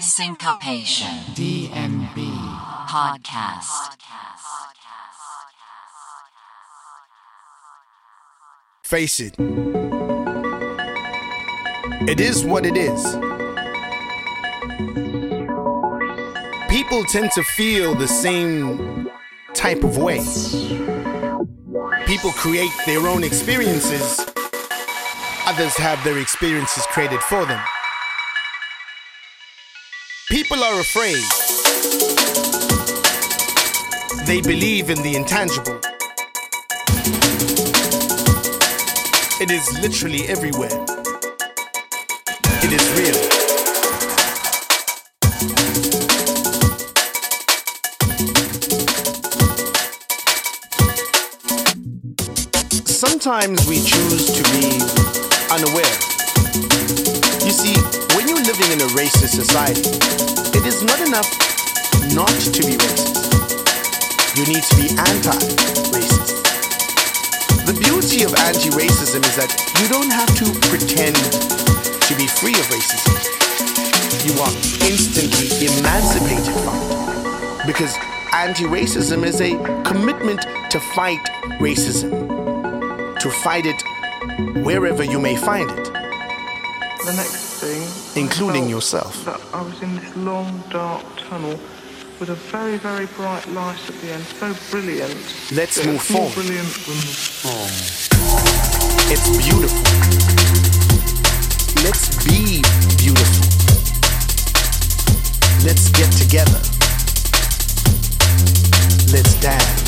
Syncopation DNB Podcast. Face it. It is what it is. People tend to feel the same type of way. People create their own experiences, others have their experiences created for them. People are afraid. They believe in the intangible. It is literally everywhere. It is real. Sometimes we choose to be unaware. You see, living in a racist society, it is not enough not to be racist. You need to be anti racist. The beauty of anti racism is that you don't have to pretend to be free of racism. You are instantly emancipated from it. Because anti racism is a commitment to fight racism, to fight it wherever you may find it, The next I including yourself. That I was in this long, dark tunnel with a very, very bright light at the end, so brilliant. Let's move forward. brilliant than sun. Oh. It's beautiful. Let's be beautiful. Let's get together. Let's dance.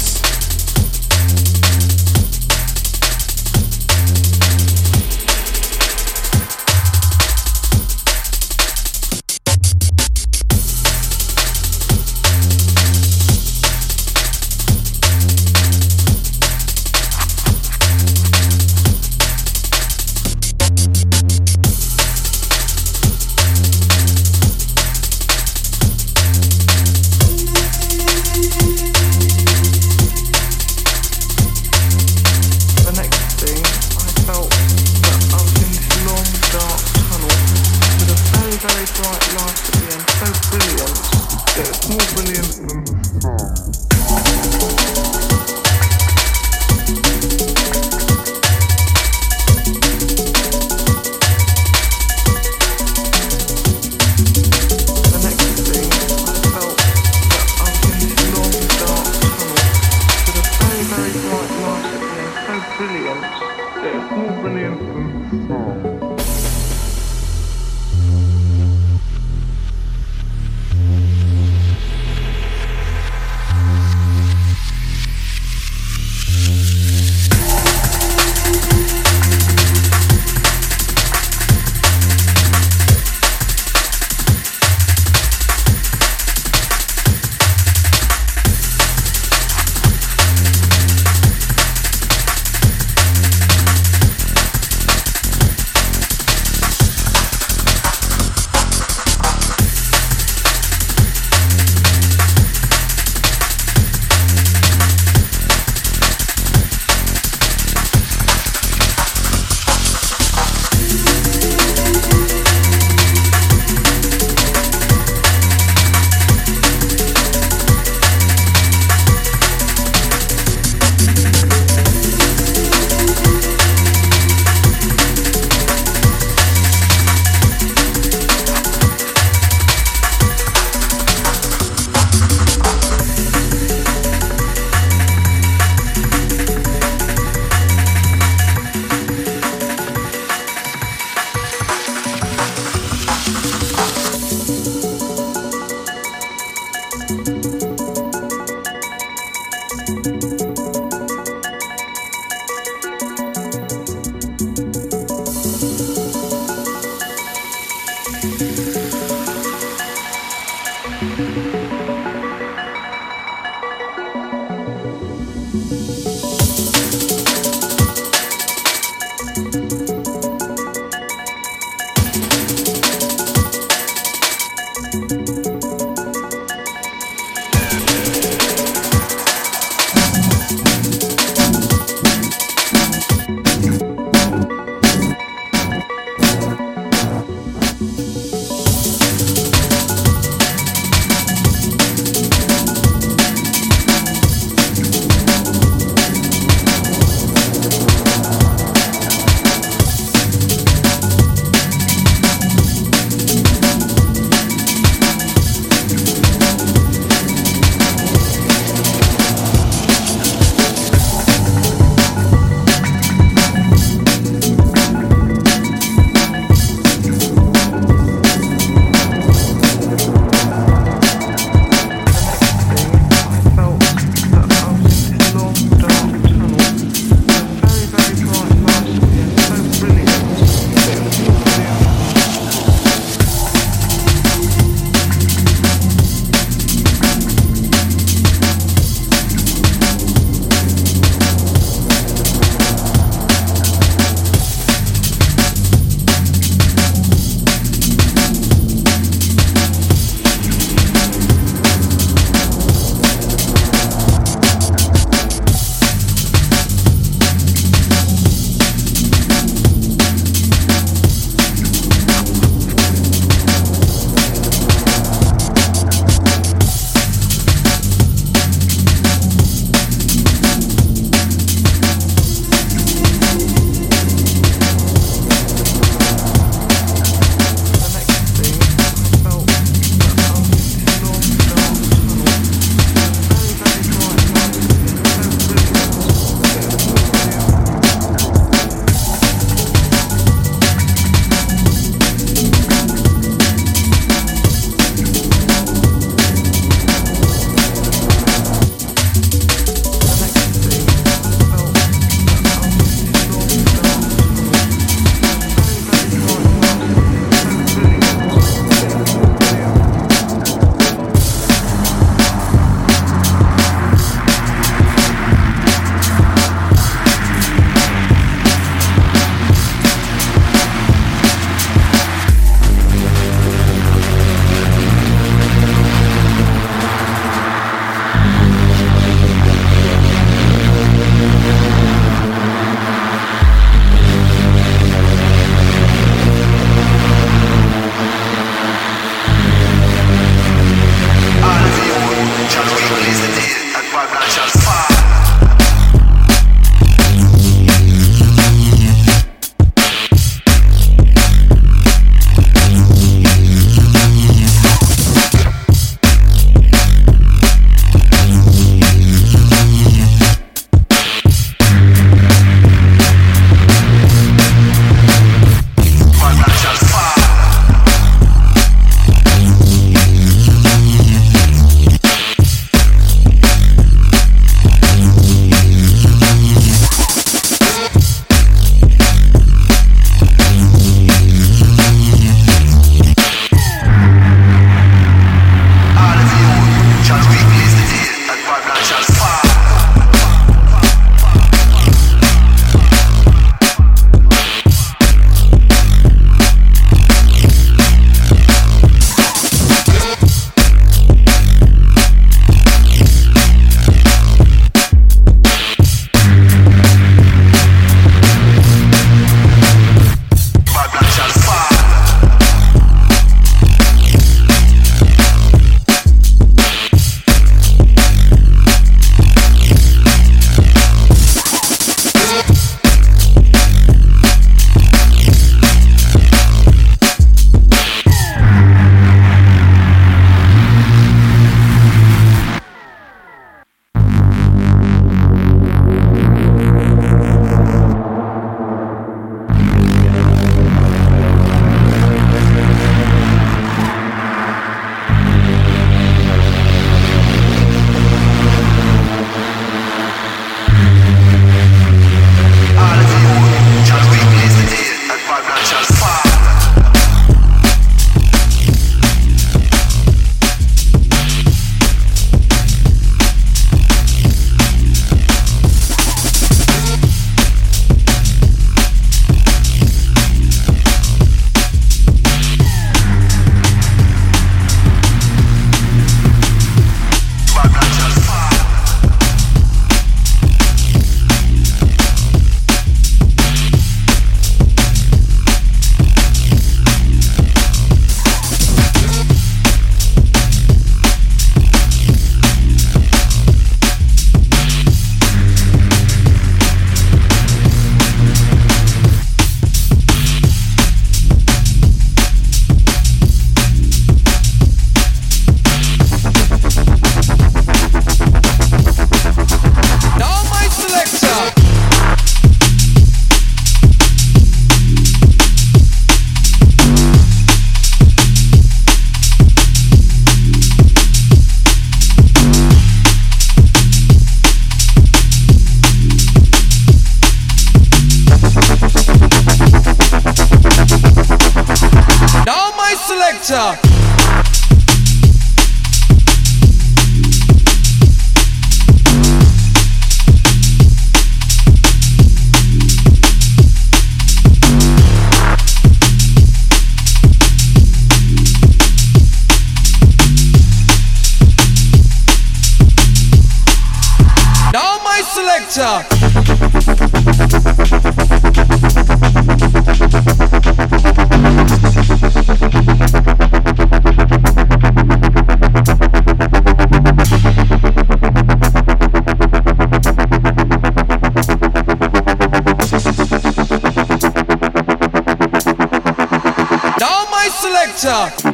Selector.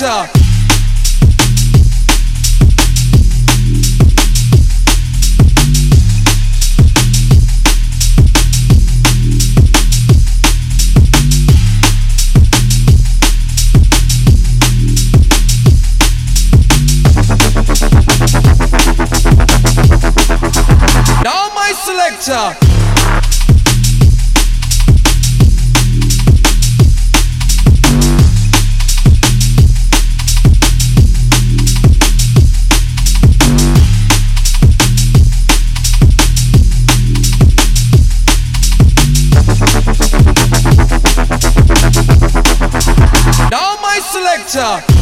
selector. Selector. selector.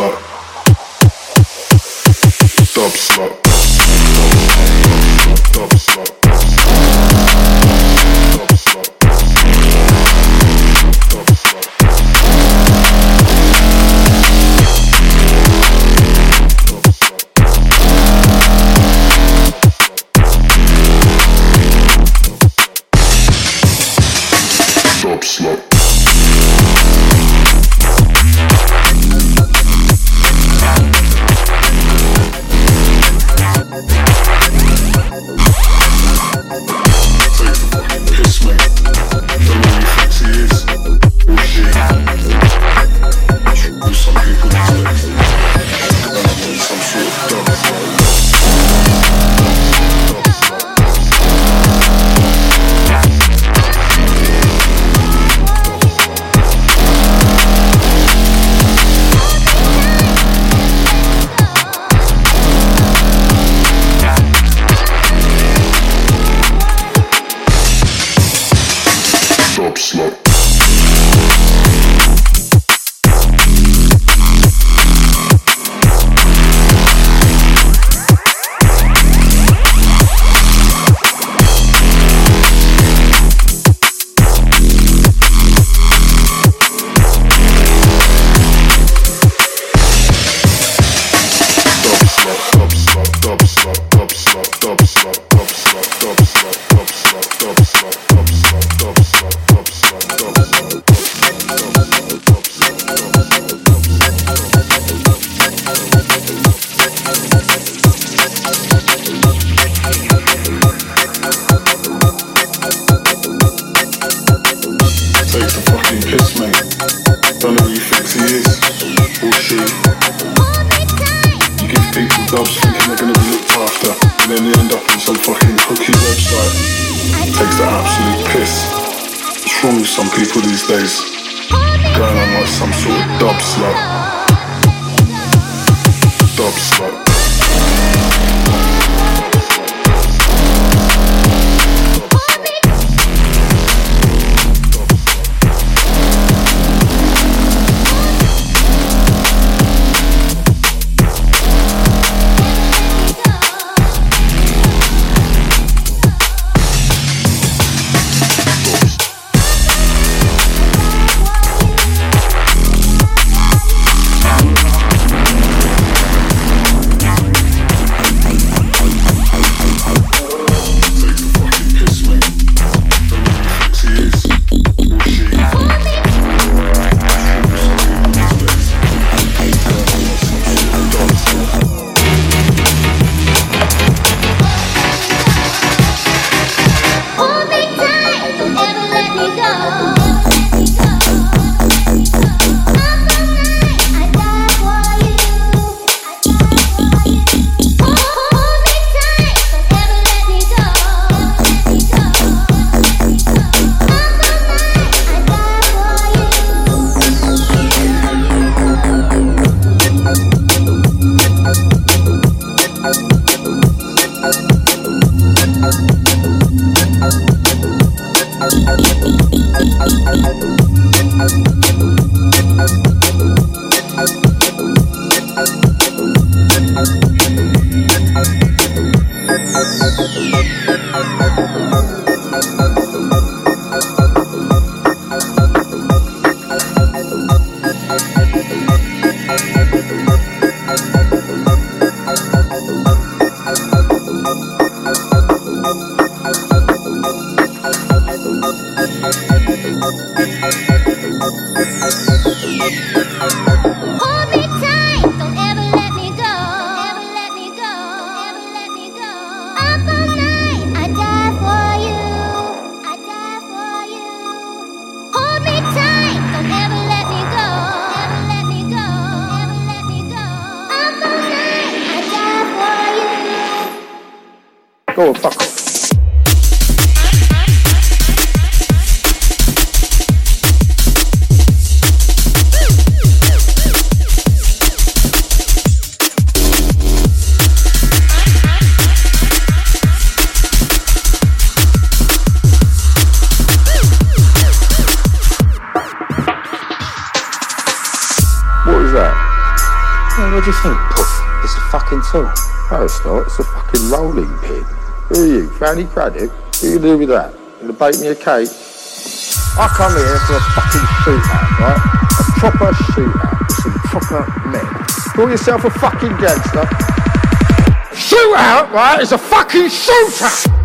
slap. Stop slap. Fanny Cradock? What you do with that? You bake me a cake? I come here for a fucking shootout, right? A proper shootout with some proper men. Call yourself a fucking gangster. Shootout, right? It's a fucking shootout!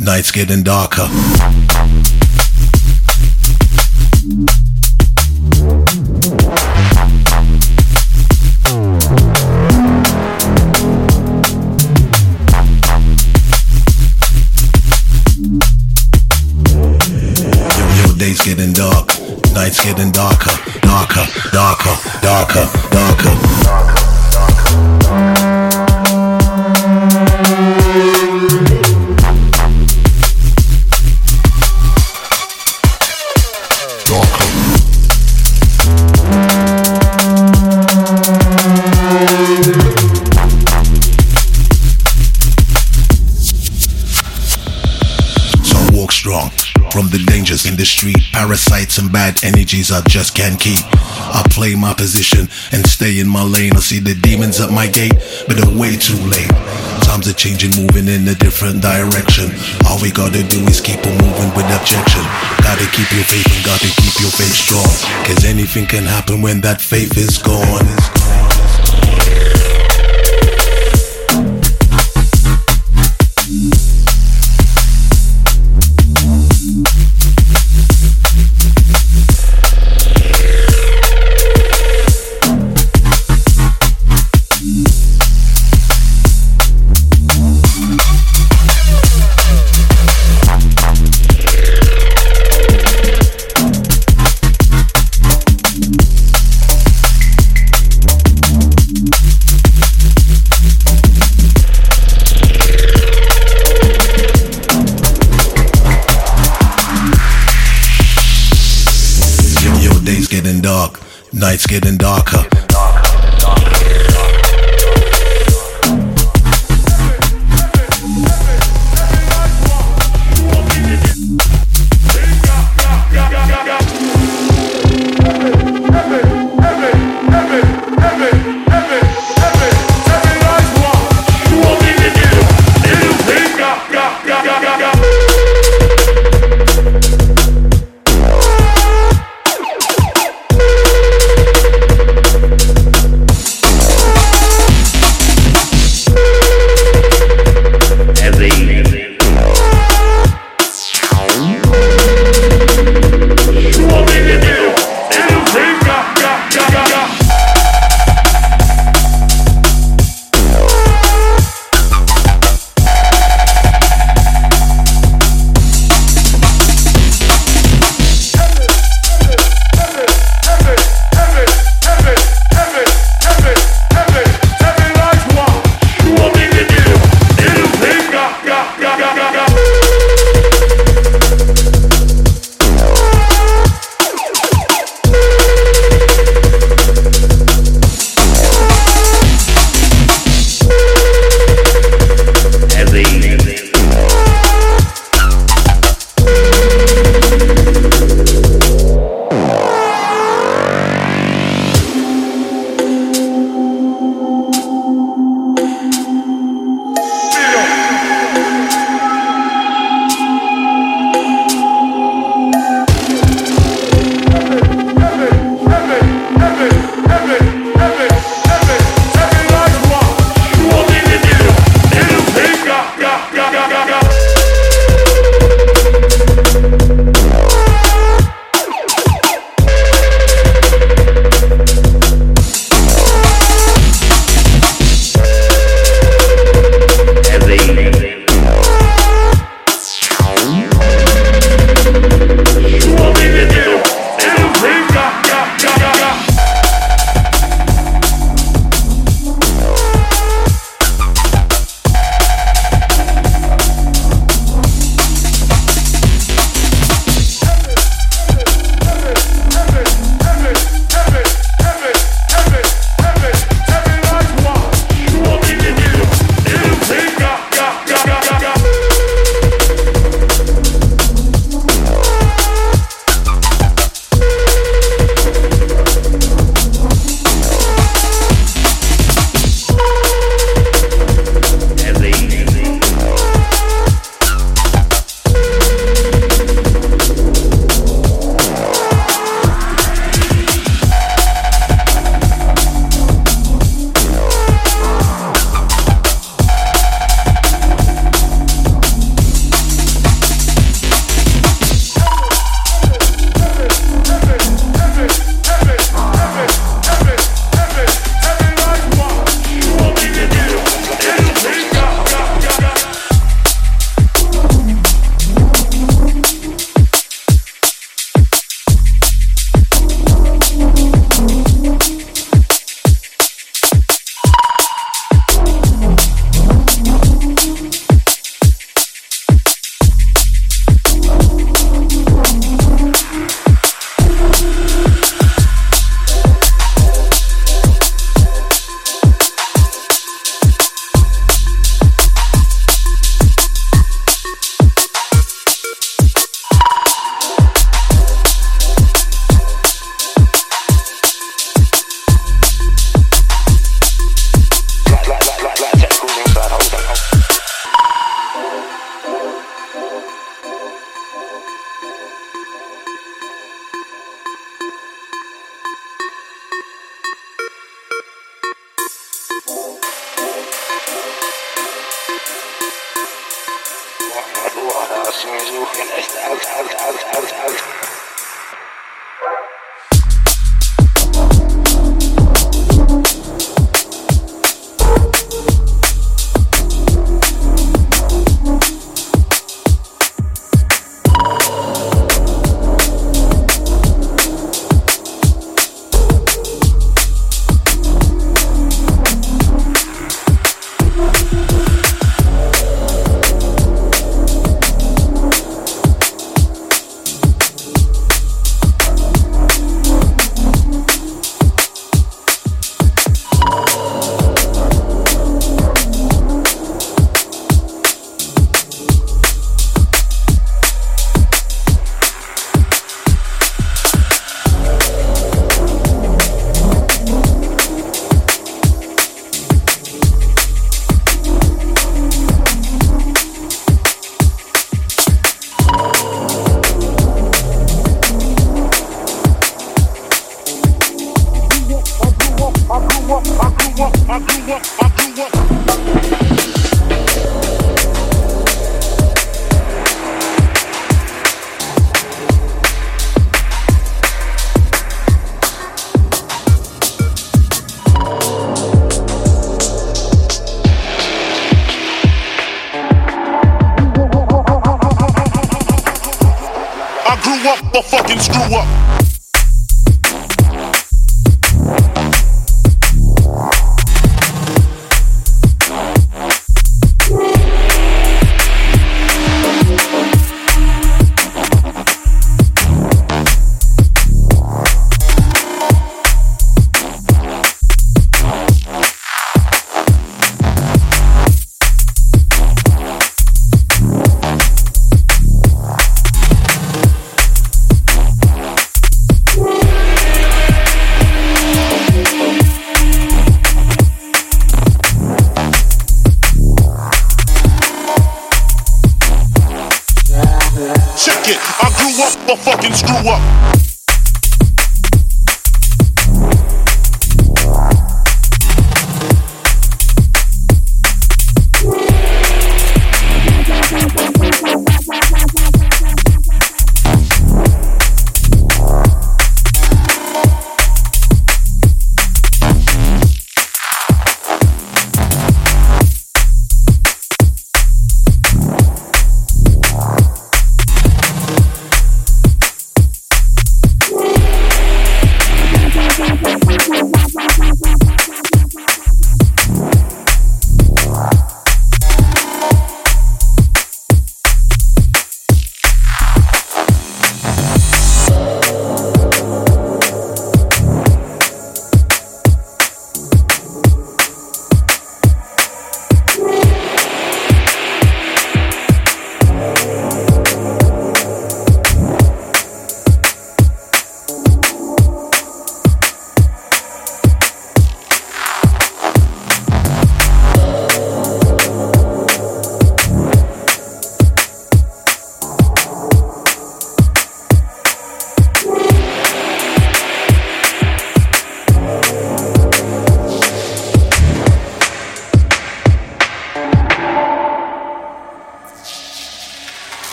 Nights getting darker. Days getting dark, nights getting darker, darker, darker, darker, darker. The street. Parasites and bad energies I just can't keep. I play my position and stay in my lane. I see the demons at my gate, but they're way too late. Times are changing, moving in a different direction. All we gotta do is keep on moving with objection. Gotta keep your faith and gotta keep your faith strong. Cause anything can happen when that faith is gone. Nights getting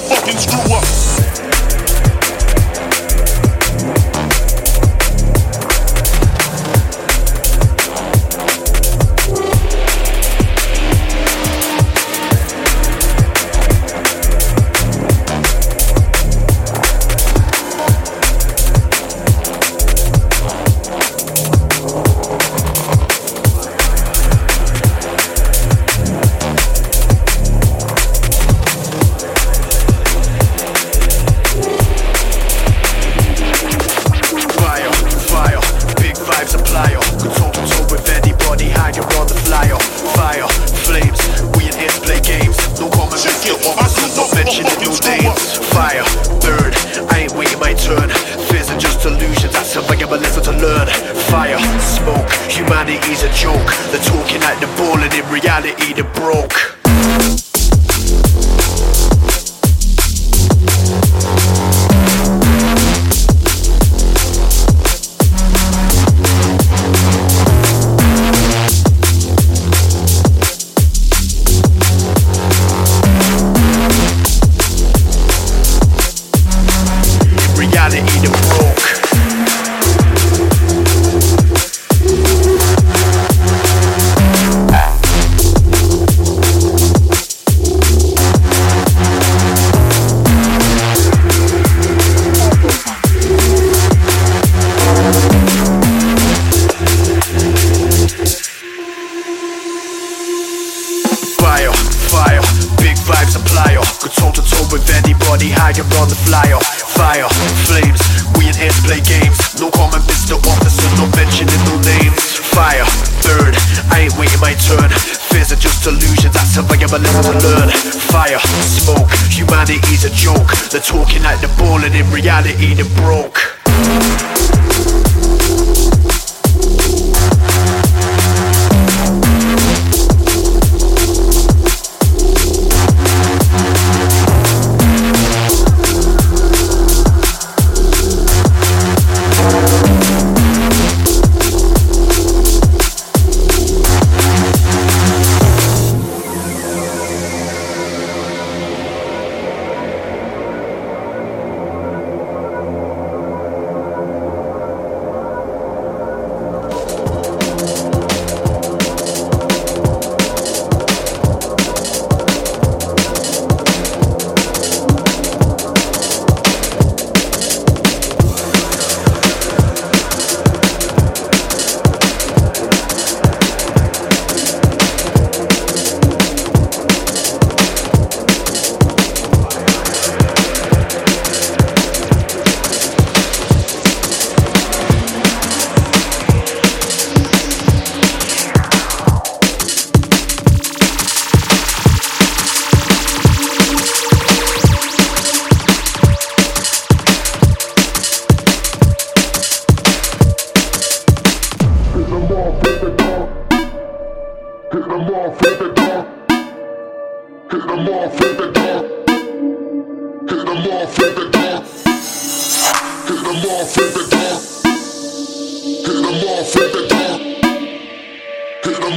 fucking screw up.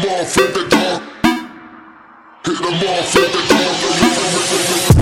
motherfucker dog. Hit the motherfucker dog.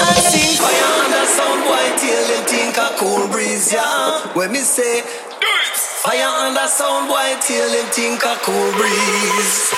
I sing fire under some boy till you think a cool breeze, yeah. When me say, fire and Fire under sound boy till you think a cool breeze.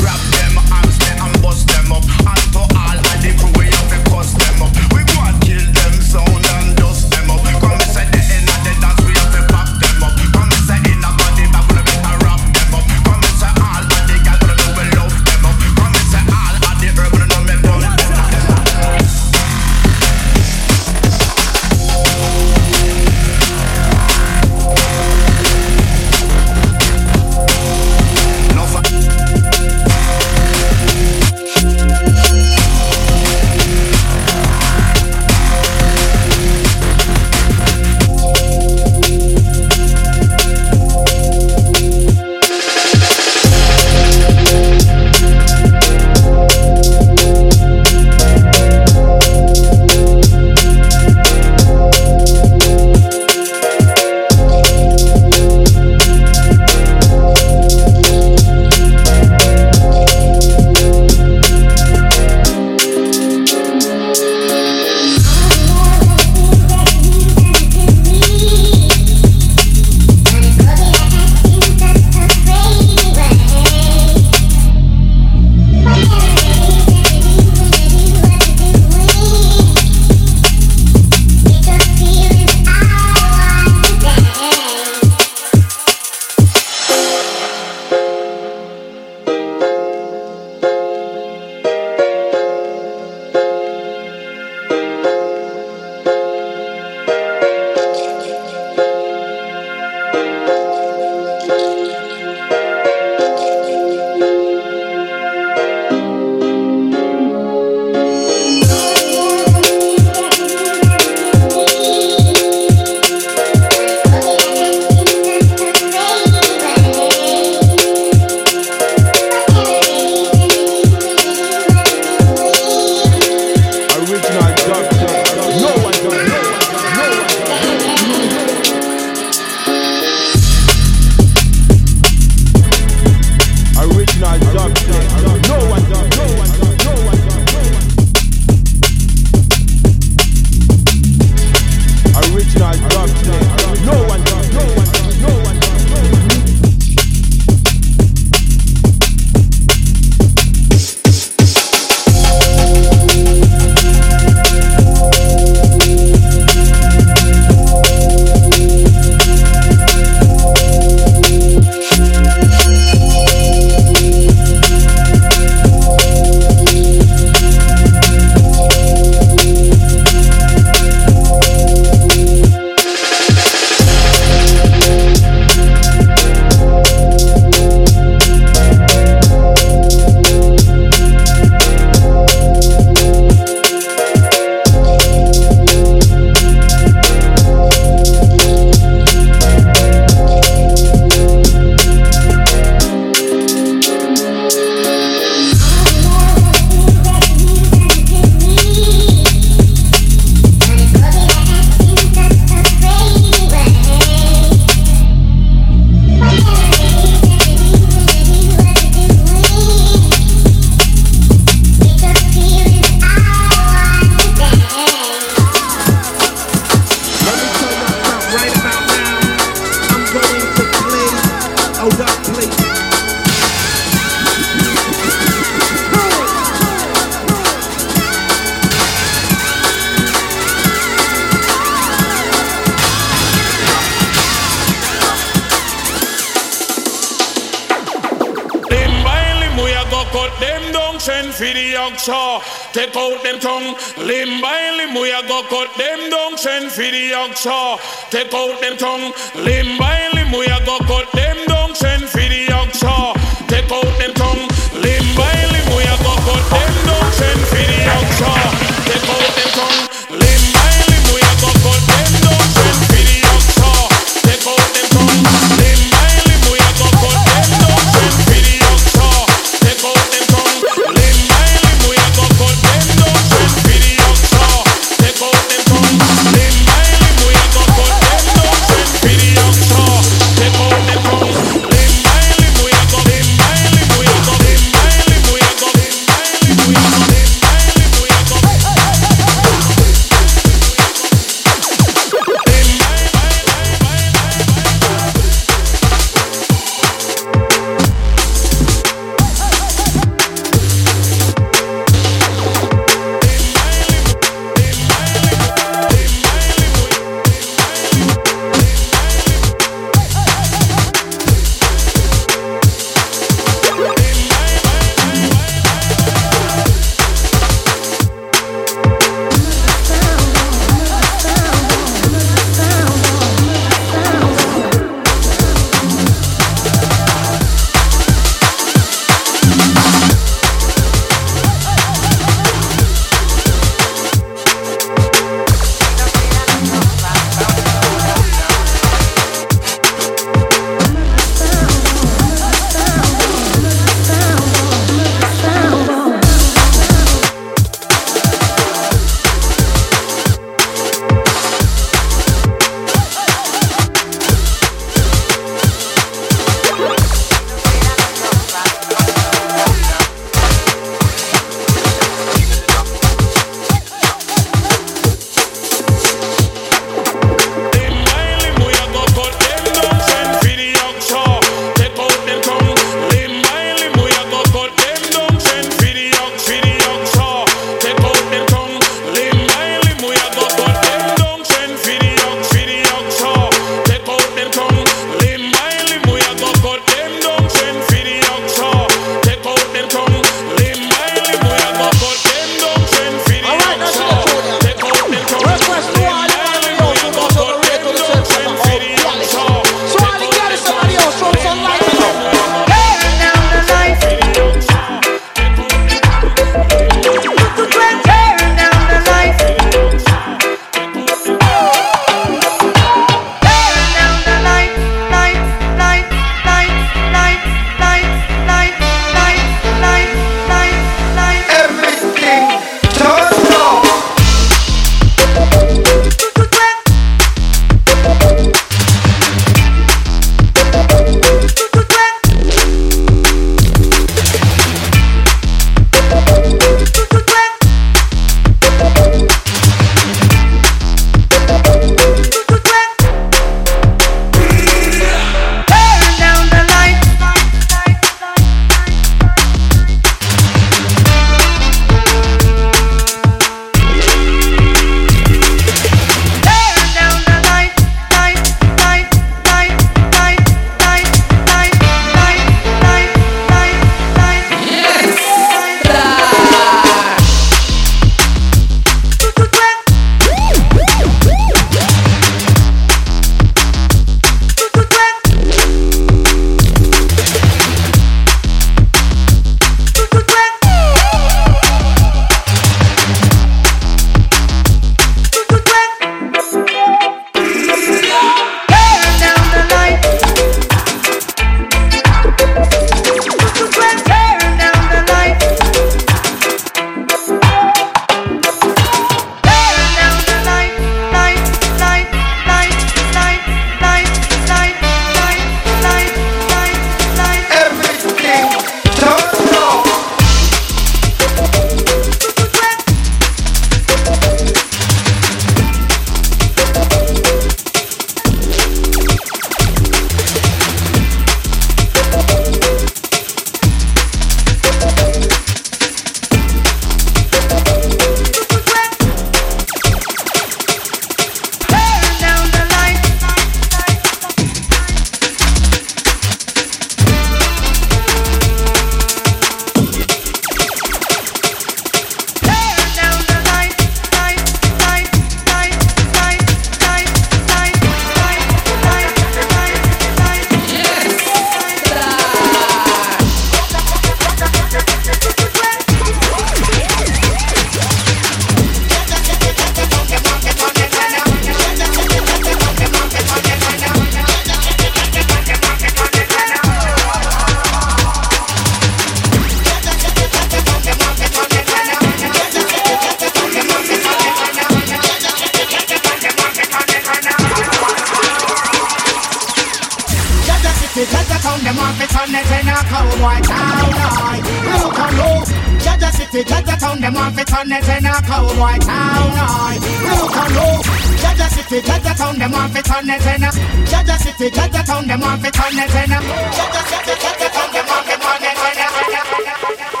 Jaja city, Jaja town, them want to turn it in. Jaja city, Jaja town, them want to turn it in.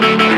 Take me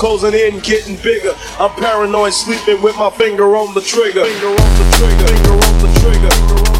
closing in, getting bigger. I'm paranoid, sleeping with my finger on the trigger. Finger on the trigger. Finger on the trigger.